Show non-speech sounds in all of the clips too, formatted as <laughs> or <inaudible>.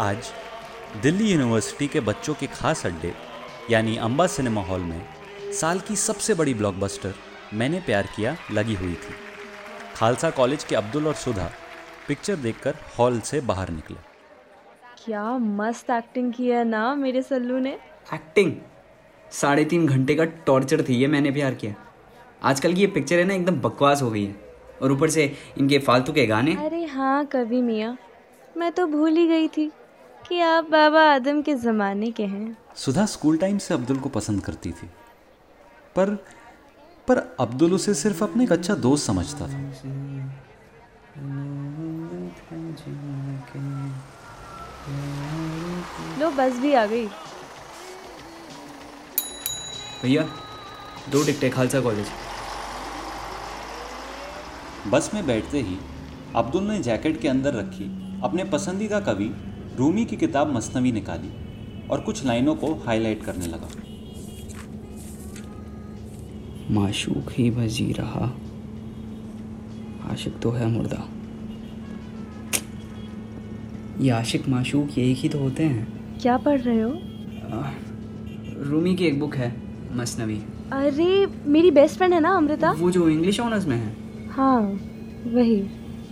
आज दिल्ली यूनिवर्सिटी के बच्चों के खास अड्डे यानी अम्बा सिनेमा हॉल में साल की सबसे बड़ी ब्लॉकबस्टर मैंने प्यार किया लगी हुई थी। खालसा कॉलेज के अब्दुल और सुधा पिक्चर देखकर हॉल से बाहर निकले। क्या मस्त एक्टिंग की है ना मेरे सल्लू ने। एक्टिंग साढ़े तीन घंटे का टॉर्चर थी ये मैंने प्यार किया। आजकल की ये पिक्चर है ना एकदम बकवास हो गई है। और ऊपर से इनके फालतू के गाने। अरे हाँ कभी मियाँ मैं तो भूल ही गई थी। कि आप बाबा आदम के ज़माने के हैं। सुधा स्कूल टाइम से अब्दुल को पसंद करती थी। पर पर अब्दुल उसे सिर्फ़ अपने एक अच्छा दोस्त समझता था। लो बस भी आ गई। भैया दो टिकटें खालसा कॉलेज। बस में बैठते ही अब्दुल ने जैकेट के अंदर रखी। अपने पसंदीदा कवि रूमी की किताब मसनवी निकाली और कुछ लाइनों को हाईलाइट करने लगा। माशूक ही बजी रहा। आशिक तो है मुर्दा। ये आशिक माशूक ये एक ही तो होते हैं। क्या पढ़ रहे हो? रूमी की एक बुक है मसनवी। अरे मेरी बेस्ट फ्रेंड है ना अमृता? वो जो इंग्लिश ऑनर्स में है। हाँ वही।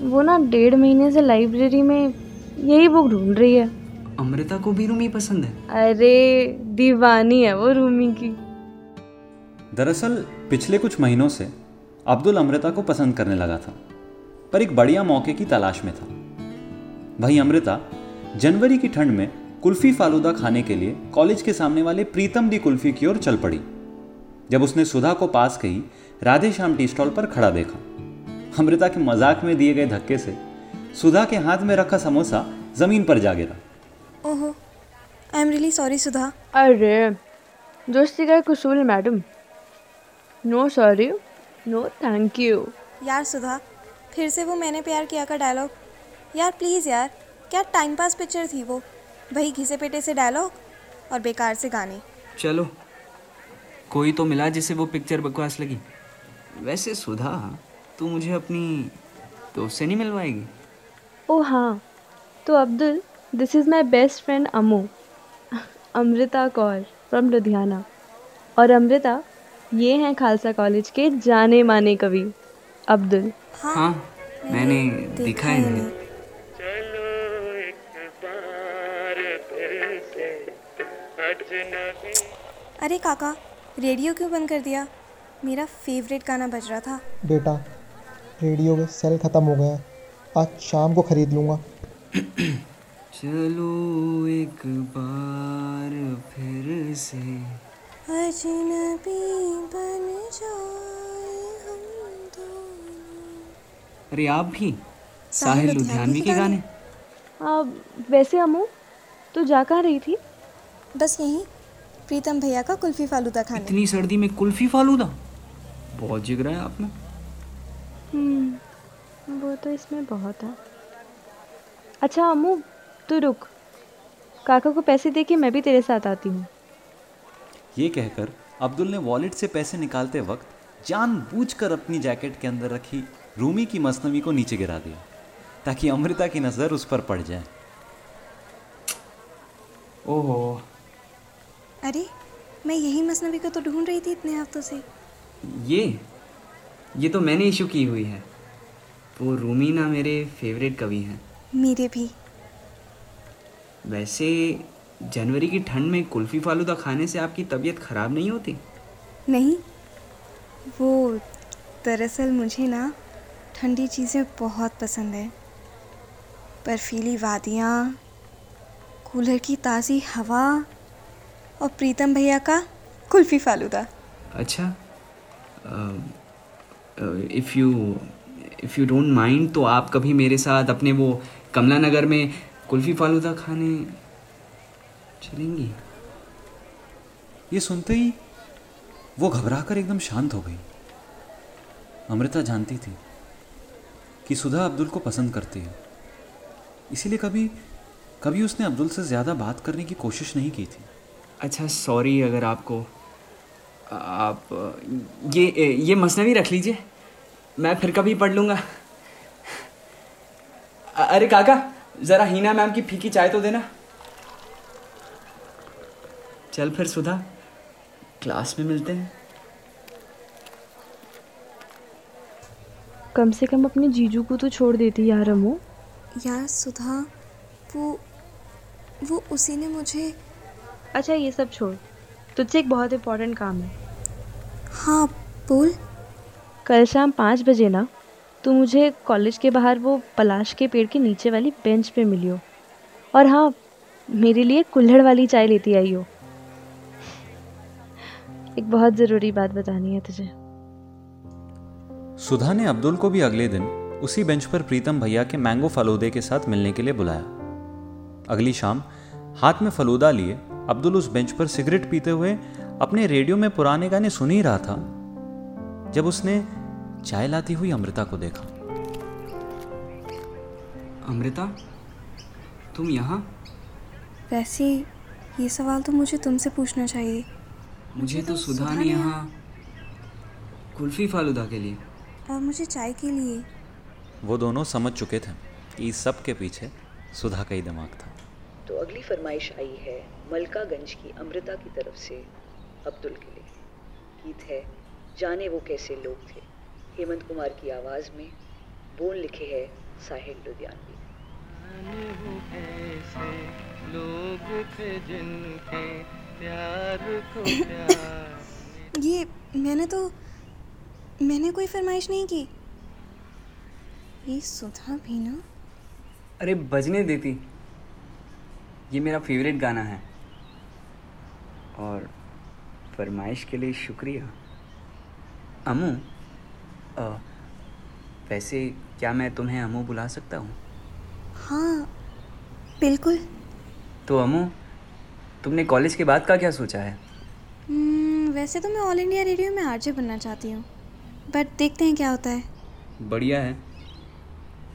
वो ना डेढ़ महीने से लाइब्रेरी में यही बुक ढूंढ रही है। अमृता को भी रूमी पसंद है? अरे दीवानी है वो रूमी की। दरअसल पिछले कुछ महीनों से अब्दुल अमृता को पसंद करने लगा था पर एक बढ़िया मौके की तलाश में था। वहीं अमृता जनवरी की ठंड में कुल्फी फालूदा खाने के लिए कॉलेज के सामने वाले प्रीतम दी कुल्फी की ओर चल पड़ी। जब उसने सुधा को पास कही राधे श्याम टी स्टॉल पर खड़ा देखा। अमृता के मज़ाक में दिए गए धक्के से सुधा के हाथ में रखा समोसा ज़मीन पर जा गिरा। ओहो I am really sorry Sudha. अरे दोस्ती का कुसूल madam. No sorry no thank you यार सुधा फिर से वो मैंने प्यार किया का डायलॉग यार प्लीज़ यार क्या टाइम पास पिक्चर थी वो? वही घिसे पेटे से डायलॉग और बेकार से गाने। चलो कोई तो मिला जिसे वो पिक्चर बकवास लगी। वैसे सुधा तू मुझे अपनी दोस्त से नहीं मिलवाएगी? ओ हाँ तो Abdul this is my best friend Amu. Amrita Kaur from Ludhiana. और अमृता ये हैं खालसा कॉलेज के जाने माने कवि। अब्दुल। हाँ मैंने देखा है इन्हें अरे काका रेडियो क्यों बंद कर दिया? मेरा फेवरेट गाना बज रहा था। बेटा रेडियो के सेल ख़त्म हो हैं। आज शाम को ख़रीद लूँगा। चलो एक बार फिर से। अजनबी बन जाए हम दोनों। अरे आप भी साहिल लुधियानवी के गाने। आ, वैसे अमू तो जा कहाँ रही थी? बस यही प्रीतम भैया का कुल्फी फालूदा खाने। इतनी सर्दी में कुल्फी फालूदा? बहुत जिगरा है आपने। हम्म, वो तो इसमें बहुत है। अच्छा अमू तू रुक। काका को पैसे दे के मैं भी तेरे साथ आती हूँ। ये कहकर अब्दुल ने वॉलेट से पैसे निकालते वक्त जानबूझकर अपनी जैकेट के अंदर रखी रूमी की मसनवी को नीचे गिरा दिया ताकि अमृता की नज़र उस पर पड़ जाए। ओहो। अरे मैं यही मसनवी को तो ढूंढ रही थी इतने हफ्तों से। ये ये तो मैंने इशू की हुई है। वो रूमी ना मेरे फेवरेट कवि हैं। मेरे भी। वैसे जनवरी की ठंड में कुल्फी फालूदा खाने से आपकी तबीयत ख़राब नहीं होती? नहीं वो दरअसल मुझे ना ठंडी चीज़ें बहुत पसंद है। बर्फीली वादियाँ कूलर की ताज़ी हवा और प्रीतम भैया का कुल्फ़ी फालूदा। अच्छा if you if you don't mind तो आप कभी मेरे साथ अपने वो कमला नगर में कुल्फ़ी फालूदा खाने चलेंगी? ये सुनते ही वो घबरा कर एकदम शांत हो गई। अमृता जानती थी कि सुधा अब्दुल को पसंद करती है। इसीलिए कभी कभी उसने अब्दुल से ज़्यादा बात करने की कोशिश नहीं की थी। अच्छा सॉरी अगर आपको आप ये ये मसनवी रख लीजिए। मैं फिर कभी पढ़ लूँगा। अरे काका जरा हीना मैम की फीकी चाय तो देना। चल फिर सुधा क्लास में मिलते हैं। कम से कम अपने जीजू को तो छोड़ देती यार अमू। यार सुधा वो वो उसी ने मुझे अच्छा ये सब छोड़। तुझसे एक बहुत इम्पोर्टेंट काम है। हाँ बोल। कल शाम पाँच बजे ना, तू मुझे कॉलेज के बाहर वो पलाश के पेड़ के नीचे वाली बेंच पे मिलियो। और हाँ मेरे लिए कुल्हड़ वाली चाय लेती आई हो एक बहुत ज़रूरी बात बतानी है तुझे। सुधा ने अब्दुल को भी अगले दिन उसी बेंच पर प्रीतम भैया के मैंगो फलूदे के साथ मिलने के लिए बुलाया। अगली शाम, हाथ में फलूदा लिए, अब्दुल उस बेंच पर सिगरेट पीते हुए अपने रेडियो में पुराने गाने सुन ही रहा था। जब उसने चाय लाती हुई अमृता को देखा। अमृता तुम यहाँ? वैसे ये सवाल तो मुझे तुमसे पूछना चाहिए। मुझे तो सुधा ने यहाँ कुल्फी फालूदा के लिए। और मुझे चाय के लिए। वो दोनों समझ चुके थे कि इस सब के पीछे सुधा का ही दिमाग था। तो अगली फरमाइश आई है मलकागंज की अमृता की तरफ़ से अब्दुल के लिए। गीत है जाने वो कैसे लोग थे। हेमंत कुमार की आवाज़ में बोल लिखे है साहिल लुधियानवी। लोग थे जिनके प्यार को प्यार ये मैंने तो मैंने कोई फरमाइश नहीं की। ये सुधा भी ना? अरे बजने देती। ये मेरा फेवरेट गाना है। और फरमाइश के लिए शुक्रिया। अमू अ, वैसे क्या मैं तुम्हें अमू बुला सकता हूँ? हाँ बिल्कुल। तो अमू तुमने कॉलेज के बाद का क्या सोचा है? हम्म, वैसे तो मैं ऑल इंडिया रेडियो में आरजे बनना चाहती हूँ बट देखते हैं क्या होता है। बढ़िया है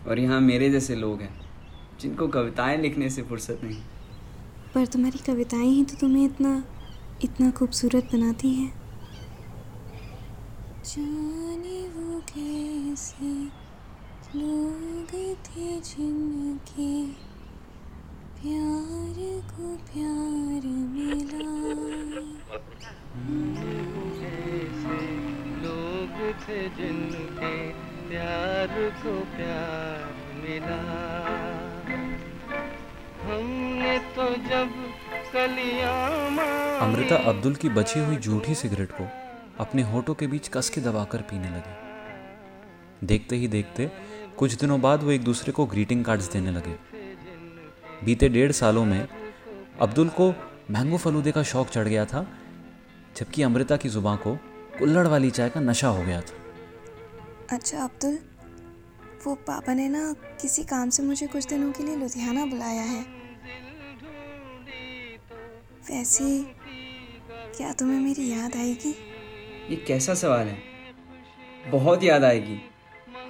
और यहाँ मेरे जैसे लोग हैं जिनको कविताएँ लिखने से फुर्सत नहीं। पर तुम्हारी कविताएँ ही तो तुम्हें इतना इतना खूबसूरत बनाती हैं। जाने वो कैसे लोग थे जिनके प्यार को प्यार मिला। लोग थे जिनके प्यार को प्यार मिला। हमने तो जब कलियाँ अमृता अब्दुल की बची हुई झूठी सिगरेट को अपने होठों के बीच कस के दबाकर पीने लगे। देखते ही देखते, कुछ दिनों बाद वो एक दूसरे को ग्रीटिंग कार्ड्स देने लगे। बीते डेढ़ सालों में, अब्दुल को मैंगो फलूदे का शौक चढ़ गया था, जबकि अमृता की जुबां को कुल्लड़ वाली चाय का नशा हो गया था। अच्छा अब्दुल, वो पापा ने ना किसी काम से मुझे कुछ दिनों के लिए लुधियाना बुलाया है। वैसे, क्या तुम्हें मेरी याद आएगी? ये कैसा सवाल है? बहुत याद आएगी।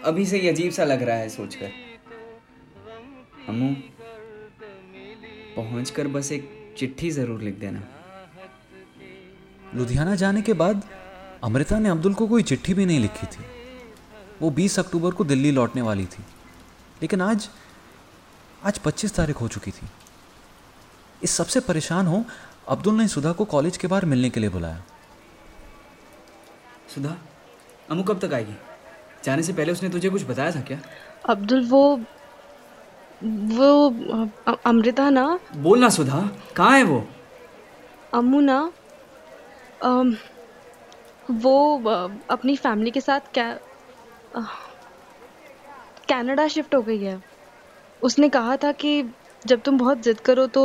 अभी से ही अजीब सा लग रहा है सोचकर। अम्मू पहुंचकर बस एक चिट्ठी ज़रूर लिख देना। लुधियाना जाने के बाद अमृता ने अब्दुल को कोई चिट्ठी भी नहीं लिखी थी। वो 20 अक्टूबर को दिल्ली लौटने वाली थी। लेकिन आज आज 25 तारीख हो चुकी थी। इस सबसे परेशान हो, अब्दुल ने सुधा को कॉलेज के बाहर मिलने के लिए बुलाया। सुधा अम्मू कब तक आएगी? जाने से पहले उसने तुझे कुछ बताया था क्या? अब्दुल वो वो अ- अमृता ना? बोलना सुधा कहाँ है वो? अम्मू ना अम, वो अपनी फैमिली के साथ कै अ, कनाडा शिफ्ट हो गई है। उसने कहा था कि जब तुम बहुत जिद करो तो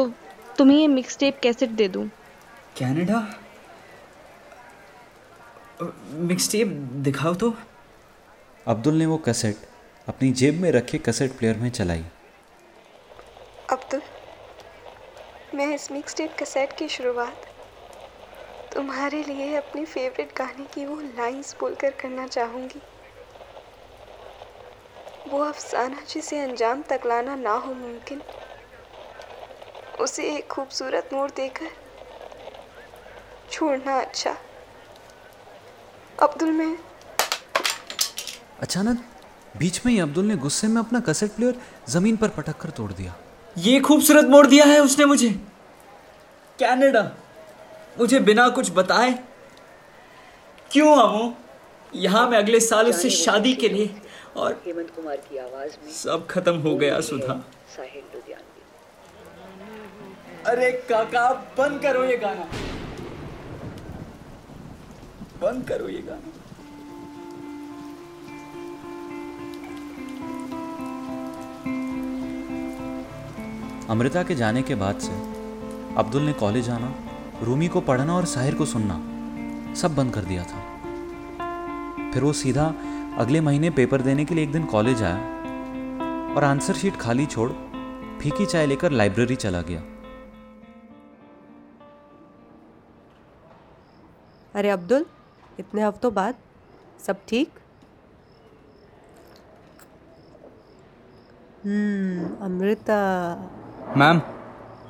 तुम्हें ये मिक्स टेप कैसेट दे दूँ। कनाडा? मिक्स टेप दिखाओ तो। अब्दुल ने वो कैसेट अपनी जेब में रखे कैसेट प्लेयर में चलाई। अब्दुल मैं इस मिक्स टेप कैसेट की शुरुआत तुम्हारे लिए अपनी फेवरेट गाने की वो लाइंस बोलकर करना चाहूँगी। वो अफसाना जिसे अंजाम तक लाना ना हो मुमकिन उसे एक खूबसूरत मोड़ देकर छोड़ना अच्छा अब्दुल मैं। अचानक बीच में ही अब्दुल ने गुस्से में अपना कैसेट प्लेयर ज़मीन पर पटक कर तोड़ दिया। ये खूबसूरत मोड़ दिया है उसने मुझे। कनाडा मुझे बिना कुछ बताए क्यों अमो यहाँ मैं अगले साल उससे शादी के लिए और हेमंत कुमार की आवाज़ में सब खत्म हो गया सुधा। साहिल लुधियानवी अरे काका बंद करो ये गाना। बंद करो ये गाना। अमृता के जाने के बाद से अब्दुल ने कॉलेज आना रूमी को पढ़ना और साहिर को सुनना सब बंद कर दिया था। फिर वो सीधा अगले महीने पेपर देने के लिए एक दिन कॉलेज आया और आंसर शीट खाली छोड़ फीकी चाय लेकर लाइब्रेरी चला गया। अरे अब्दुल इतने हफ्तों बाद सब ठीक? हम्म अमृता। मैम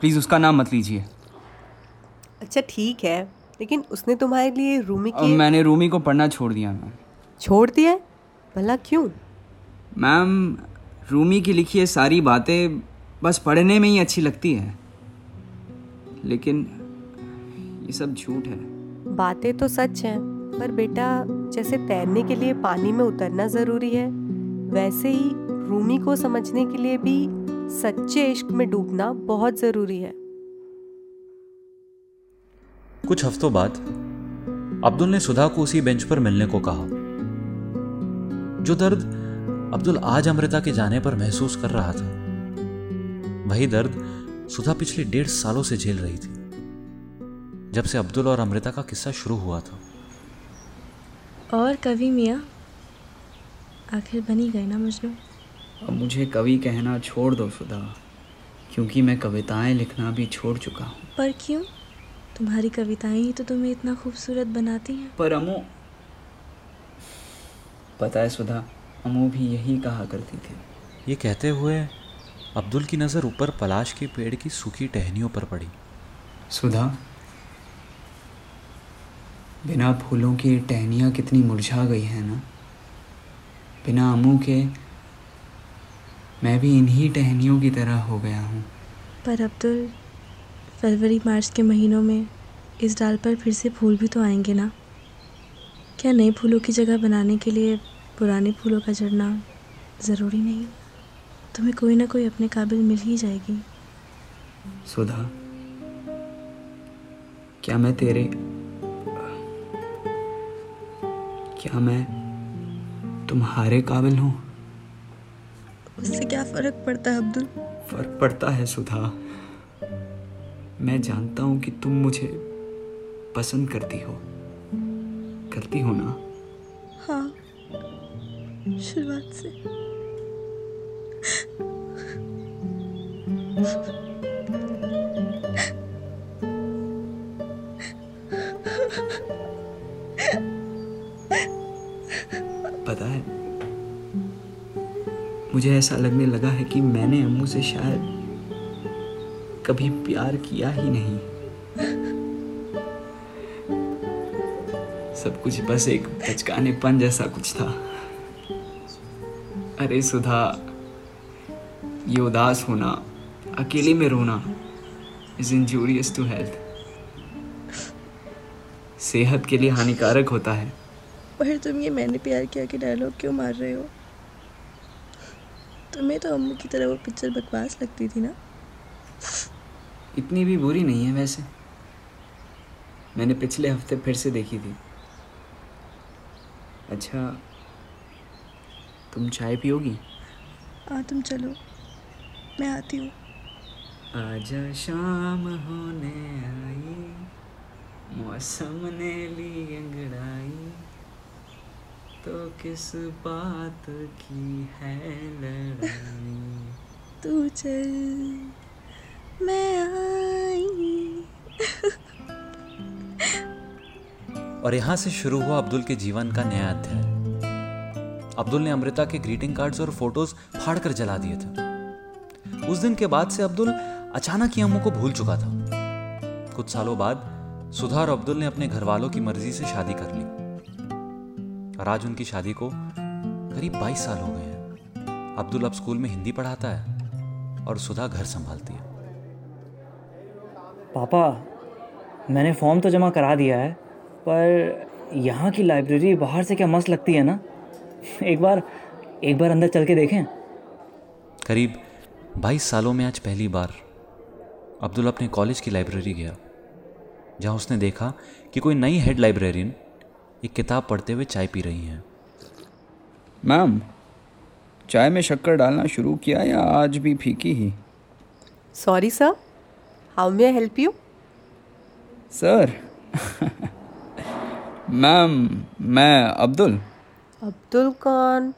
प्लीज़ उसका नाम मत लीजिए। अच्छा ठीक है लेकिन उसने तुम्हारे लिए रूमी की मैंने रूमी को पढ़ना छोड़ दिया मैम। छोड़ दिया? भला क्यों? मैम रूमी की लिखी ये सारी बातें बस पढ़ने में ही अच्छी लगती है। लेकिन ये सब झूठ है। बातें तो सच हैं। पर बेटा, जैसे तैरने के लिए पानी में उतरना ज़रूरी है, वैसे ही रूमी को समझने के लिए भी सच्चे इश्क में डूबना बहुत ज़रूरी है। कुछ हफ्तों बाद अब्दुल ने सुधा को उसी बेंच पर मिलने को कहा। जो दर्द अब्दुल आज अमृता के जाने पर महसूस कर रहा था, वही दर्द सुधा पिछले डेढ़ सालों से झेल रही थी, जब से अब्दुल और अमृता का किस्सा शुरू हुआ था। और कवि मियाँ। आखिर बनी गए ना मजनू अब मुझे कवि कहना छोड़ दो सुधा क्योंकि मैं कविताएँ लिखना भी छोड़ चुका हूँ। पर क्यों? तुम्हारी कविताएँ ही तो तुम्हें इतना खूबसूरत बनाती हैं। पर अमो पता है सुधा अमो भी यही कहा करती थी। ये कहते हुए अब्दुल की नज़र ऊपर पलाश के पेड़ की सूखी टहनियों पर पड़ी। सुधा बिना फूलों की टहनियाँ कितनी मुरझा गई हैं ना? बिना अमू के मैं भी इन्हीं टहनियों की तरह हो गया हूँ। पर अब्दुल फरवरी मार्च के महीनों में इस डाल पर फिर से फूल भी तो आएँगे ना? क्या नए फूलों की जगह बनाने के लिए पुराने फूलों का झड़ना ज़रूरी नहीं? तुम्हें कोई ना कोई अपने काबिल मिल ही जाएगी। सुधा क्या मैं तेरे क्या मैं तुम्हारे काबिल हूँ? उससे क्या फ़र्क पड़ता है अब्दुल? फ़र्क पड़ता है सुधा। मैं जानता हूँ कि तुम मुझे पसंद करती हो। करती हो ना? हाँ शुरुआत से। मुझे ऐसा लगने लगा है कि मैंने अम्मू से शायद कभी प्यार किया ही नहीं। सब कुछ बस एक बचकानेपन जैसा कुछ था। अरे सुधा, ये उदास होना, अकेले में रोना इज़ इंजूरियस टू हेल्थ सेहत के लिए हानिकारक होता है। पर तुम ये मैंने प्यार किया कि डायलॉग क्यों मार रहे हो? तुम्हें तो अम्मू की तरह वो पिक्चर बकवास लगती थी ना? इतनी भी बुरी नहीं है वैसे। मैंने पिछले हफ़्ते फिर से देखी थी। अच्छा तुम चाय पियोगी? हाँ तुम चलो। मैं आती हूँ। आजा शाम होने आई मौसम ने ली अंगड़ाई। तो किस बात की है लड़ाई? तू चल मैं आई। और यहाँ से शुरू हुआ अब्दुल के जीवन का नया अध्याय। अब्दुल ने अमृता के ग्रीटिंग कार्ड्स और फ़ोटोज़ फाड़ कर जला दिए थे। उस दिन के बाद से अब्दुल अचानक ही अम्मू को भूल चुका था। कुछ सालों बाद सुधा और अब्दुल ने अपने घर वालों की मर्ज़ी से शादी कर ली। और आज उनकी शादी को करीब 22 साल हो गए हैं। अब्दुल अब स्कूल में हिंदी पढ़ाता है और सुधा घर संभालती है। पापा मैंने फॉर्म तो जमा करा दिया है पर यहाँ की लाइब्रेरी बाहर से क्या मस्त लगती है ना? एक बार एक बार अंदर चल के देखें। करीब 22 सालों में आज पहली बार अब्दुल अपने कॉलेज की लाइब्रेरी गया जहाँ उसने देखा कि कोई नई हेड लाइब्रेरियन एक किताब पढ़ते हुए चाय पी रही हैं। मैम चाय में शक्कर डालना शुरू किया या आज भी फीकी ही? Sorry sir how may I help you sir ma'am मैं अब्दुल। अब्दुल कौन?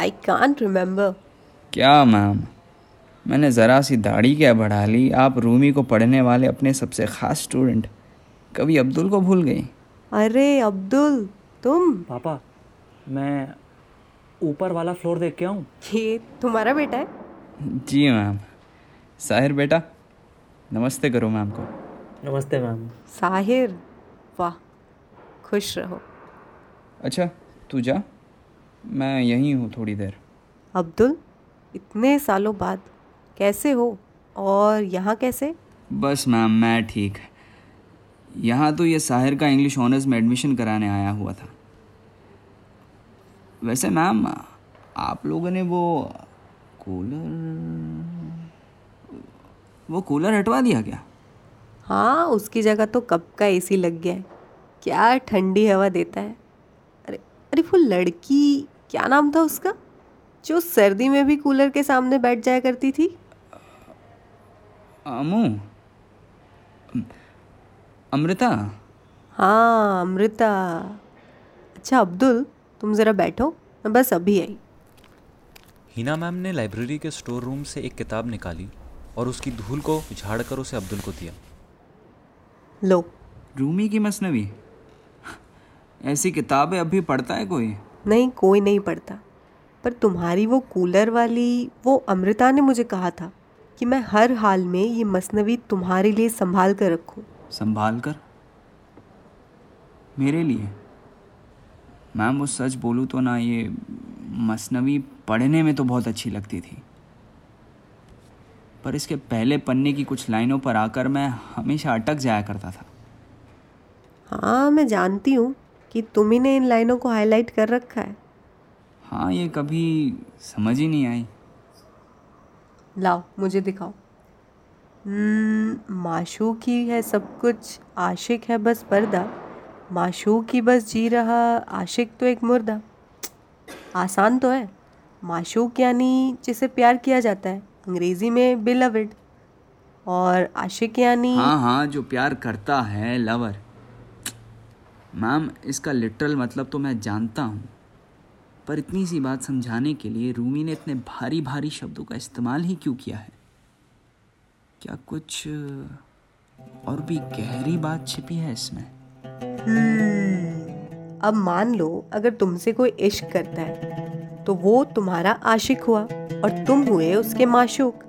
आई कांट रिमेम्बर क्या मैम मैंने ज़रा सी दाढ़ी क्या बढ़ा ली? आप रूमी को पढ़ने वाले अपने सबसे ख़ास स्टूडेंट कभी अब्दुल को भूल गई? अरे अब्दुल तुम? पापा मैं ऊपर वाला फ्लोर देख के आऊँ? ये तुम्हारा बेटा है? जी मैम। साहिर बेटा नमस्ते करो मैम को। नमस्ते मैम। साहिर वाह खुश रहो। अच्छा तू जा। मैं यहीं हूँ थोड़ी देर। अब्दुल इतने सालों बाद कैसे हो और यहाँ कैसे? बस मैम मैं ठीक। यहाँ तो ये साहिर का इंग्लिश ऑनर्स में एडमिशन कराने आया हुआ था। वैसे मैम आप लोगों ने वो कूलर वो कूलर हटवा दिया क्या? हाँ उसकी जगह तो कब का एसी लग गया है। क्या ठंडी हवा देता है? अरे अरे वो लड़की क्या नाम था उसका? जो सर्दी में भी कूलर के सामने बैठ जाया करती थी? अमू? अमृता? हाँ अमृता। अच्छा अब्दुल तुम ज़रा बैठो मैं बस अभी आई। हिना मैम ने लाइब्रेरी के स्टोर रूम से एक किताब निकाली और उसकी धूल को झाड़ कर उसे अब्दुल को दिया। लो। रूमी की मसनवी? ऐसी किताबें अभी पढ़ता है कोई? नहीं कोई नहीं पढ़ता। पर तुम्हारी वो कूलर वाली वो अमृता ने मुझे कहा था कि मैं हर हाल में ये मसनवी तुम्हारे लिए संभाल कर रखूँ। संभाल कर मेरे लिए? मैम वो सच बोलूँ तो ना ये मसनवी पढ़ने में तो बहुत अच्छी लगती थी। पर इसके पहले पन्ने की कुछ लाइनों पर आकर मैं हमेशा अटक जाया करता था। हाँ मैं जानती हूँ कि तुम ही ने इन लाइनों को हाईलाइट कर रखा है। हाँ ये कभी समझ ही नहीं आई। लाओ मुझे दिखाओ। माशूक ही है सब कुछ, आशिक है बस पर्दा। माशूक ही बस जी रहा, आशिक तो एक मुर्दा। आसान तो है। माशूक यानी जिसे प्यार किया जाता है। अंग्रेज़ी में बिलविड और आशिक यानी हाँ हाँ जो प्यार करता है लवर मैम, इसका लिटरल मतलब तो मैं जानता हूँ। पर इतनी सी बात समझाने के लिए रूमी ने इतने भारी भारी शब्दों का इस्तेमाल ही क्यों किया है? क्या कुछ और भी गहरी बात छिपी है इसमें? हम्म, अब मान लो अगर तुमसे कोई इश्क करता है तो वो तुम्हारा आशिक हुआ और तुम हुए उसके माशूक।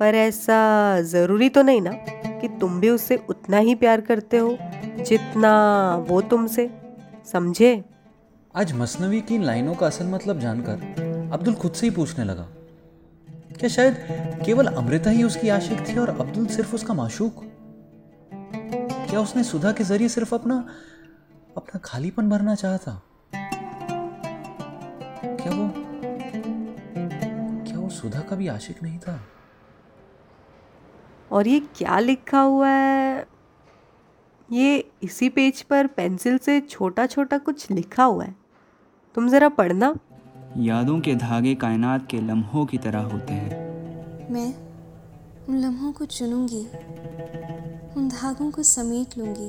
पर ऐसा ज़रूरी तो नहीं ना कि तुम भी उससे उतना ही प्यार करते हो जितना वो तुमसे समझे? आज मसनवी की इन लाइनों का असल मतलब जानकर अब्दुल खुद से ही पूछने लगा। क्या शायद केवल अमृता ही उसकी आशिक थी और अब्दुल सिर्फ़ उसका माशूक? क्या उसने सुधा के ज़रिए सिर्फ़ अपना अपना खालीपन भरना चाहा था? क्या वो क्या वो सुधा का भी आशिक नहीं था? और ये क्या लिखा हुआ है? ये इसी पेज पर पेंसिल से छोटा छोटा कुछ लिखा हुआ है। तुम ज़रा पढ़ना। यादों के धागे कायनात के लम्हों की तरह होते हैं। मैं उन लम्हों को चुनूँगी उन धागों को समेट लूँगी।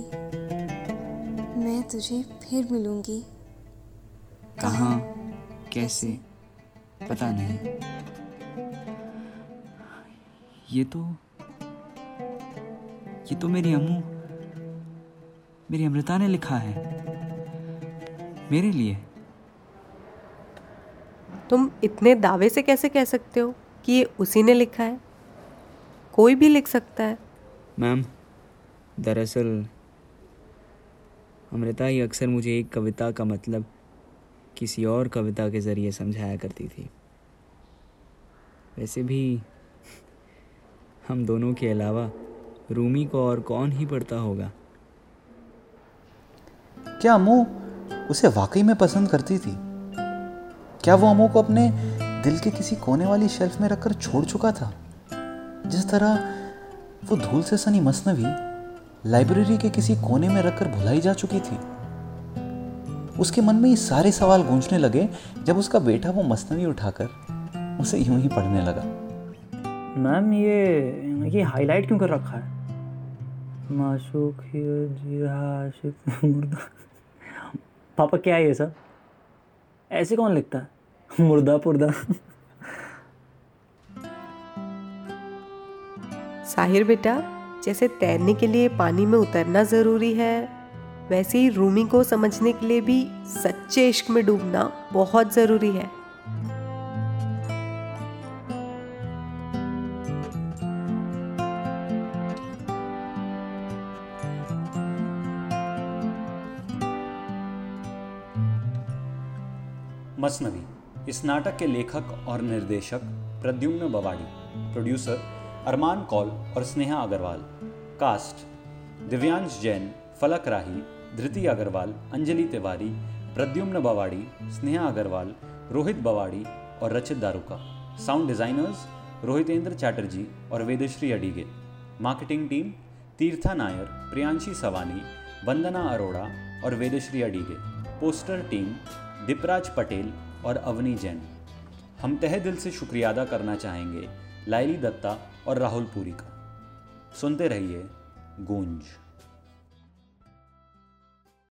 मैं तुझे फिर मिलूँगी। कहाँ कैसे पता नहीं। ये तो ये तो मेरी अम्मू मेरी अमृता ने लिखा है मेरे लिए। तुम इतने दावे से कैसे कह सकते हो कि ये उसी ने लिखा है? कोई भी लिख सकता है। मैम दरअसल अमृता ही अक्सर मुझे एक कविता का मतलब किसी और कविता के ज़रिए समझाया करती थी। वैसे भी हम दोनों के अलावा रूमी को और कौन ही पढ़ता होगा। क्या अम्मू उसे वाकई में पसंद करती थी? क्या वो अम्मू को अपने दिल के किसी कोने वाली शेल्फ में रखकर छोड़ चुका था? जिस तरह वो धूल से सनी मसनवी लाइब्रेरी के किसी कोने में रखकर भुलाई जा चुकी थी, उसके मन में ये सारे सवाल गूंजने लगे जब उसका बेटा वो मसनवी उठाकर उसे यूँ ही पढ़ने लगा। मैम, ये ये हाईलाइट क्यों कर रखा है? माशूक पापा, क्या है ये सब? ऐसे कौन लिखता है? <laughs> मुर्दा पुर्दा। साहिर बेटा जैसे तैरने के लिए पानी में उतरना ज़रूरी है वैसे ही रूमी को समझने के लिए भी सच्चे इश्क में डूबना बहुत ज़रूरी है। मसनवी इस नाटक के लेखक और निर्देशक प्रद्युम्न बवाड़ी, प्रोड्यूसर अरमान कौल और स्नेहा अग्रवाल, कास्ट दिव्यांश जैन, फलक राही, धृति अग्रवाल, अंजलि तिवारी, प्रद्युम्न बवाड़ी, स्नेहा अग्रवाल, रोहित बवाड़ी और रचित दारुका। साउंड डिजाइनर्स रोहितेंद्र चैटर्जी और वेदश्री अडीगे। मार्केटिंग टीम तीर्था नायर, प्रियांशी सवानी, वंदना अरोड़ा और वेदश्री अडीगे। पोस्टर टीम दीपराज पटेल और अवनी जैन। हम तहे दिल से शुक्रिया अदा करना चाहेंगे लाइली दत्ता और राहुल पुरी का। सुनते रहिए गूंज।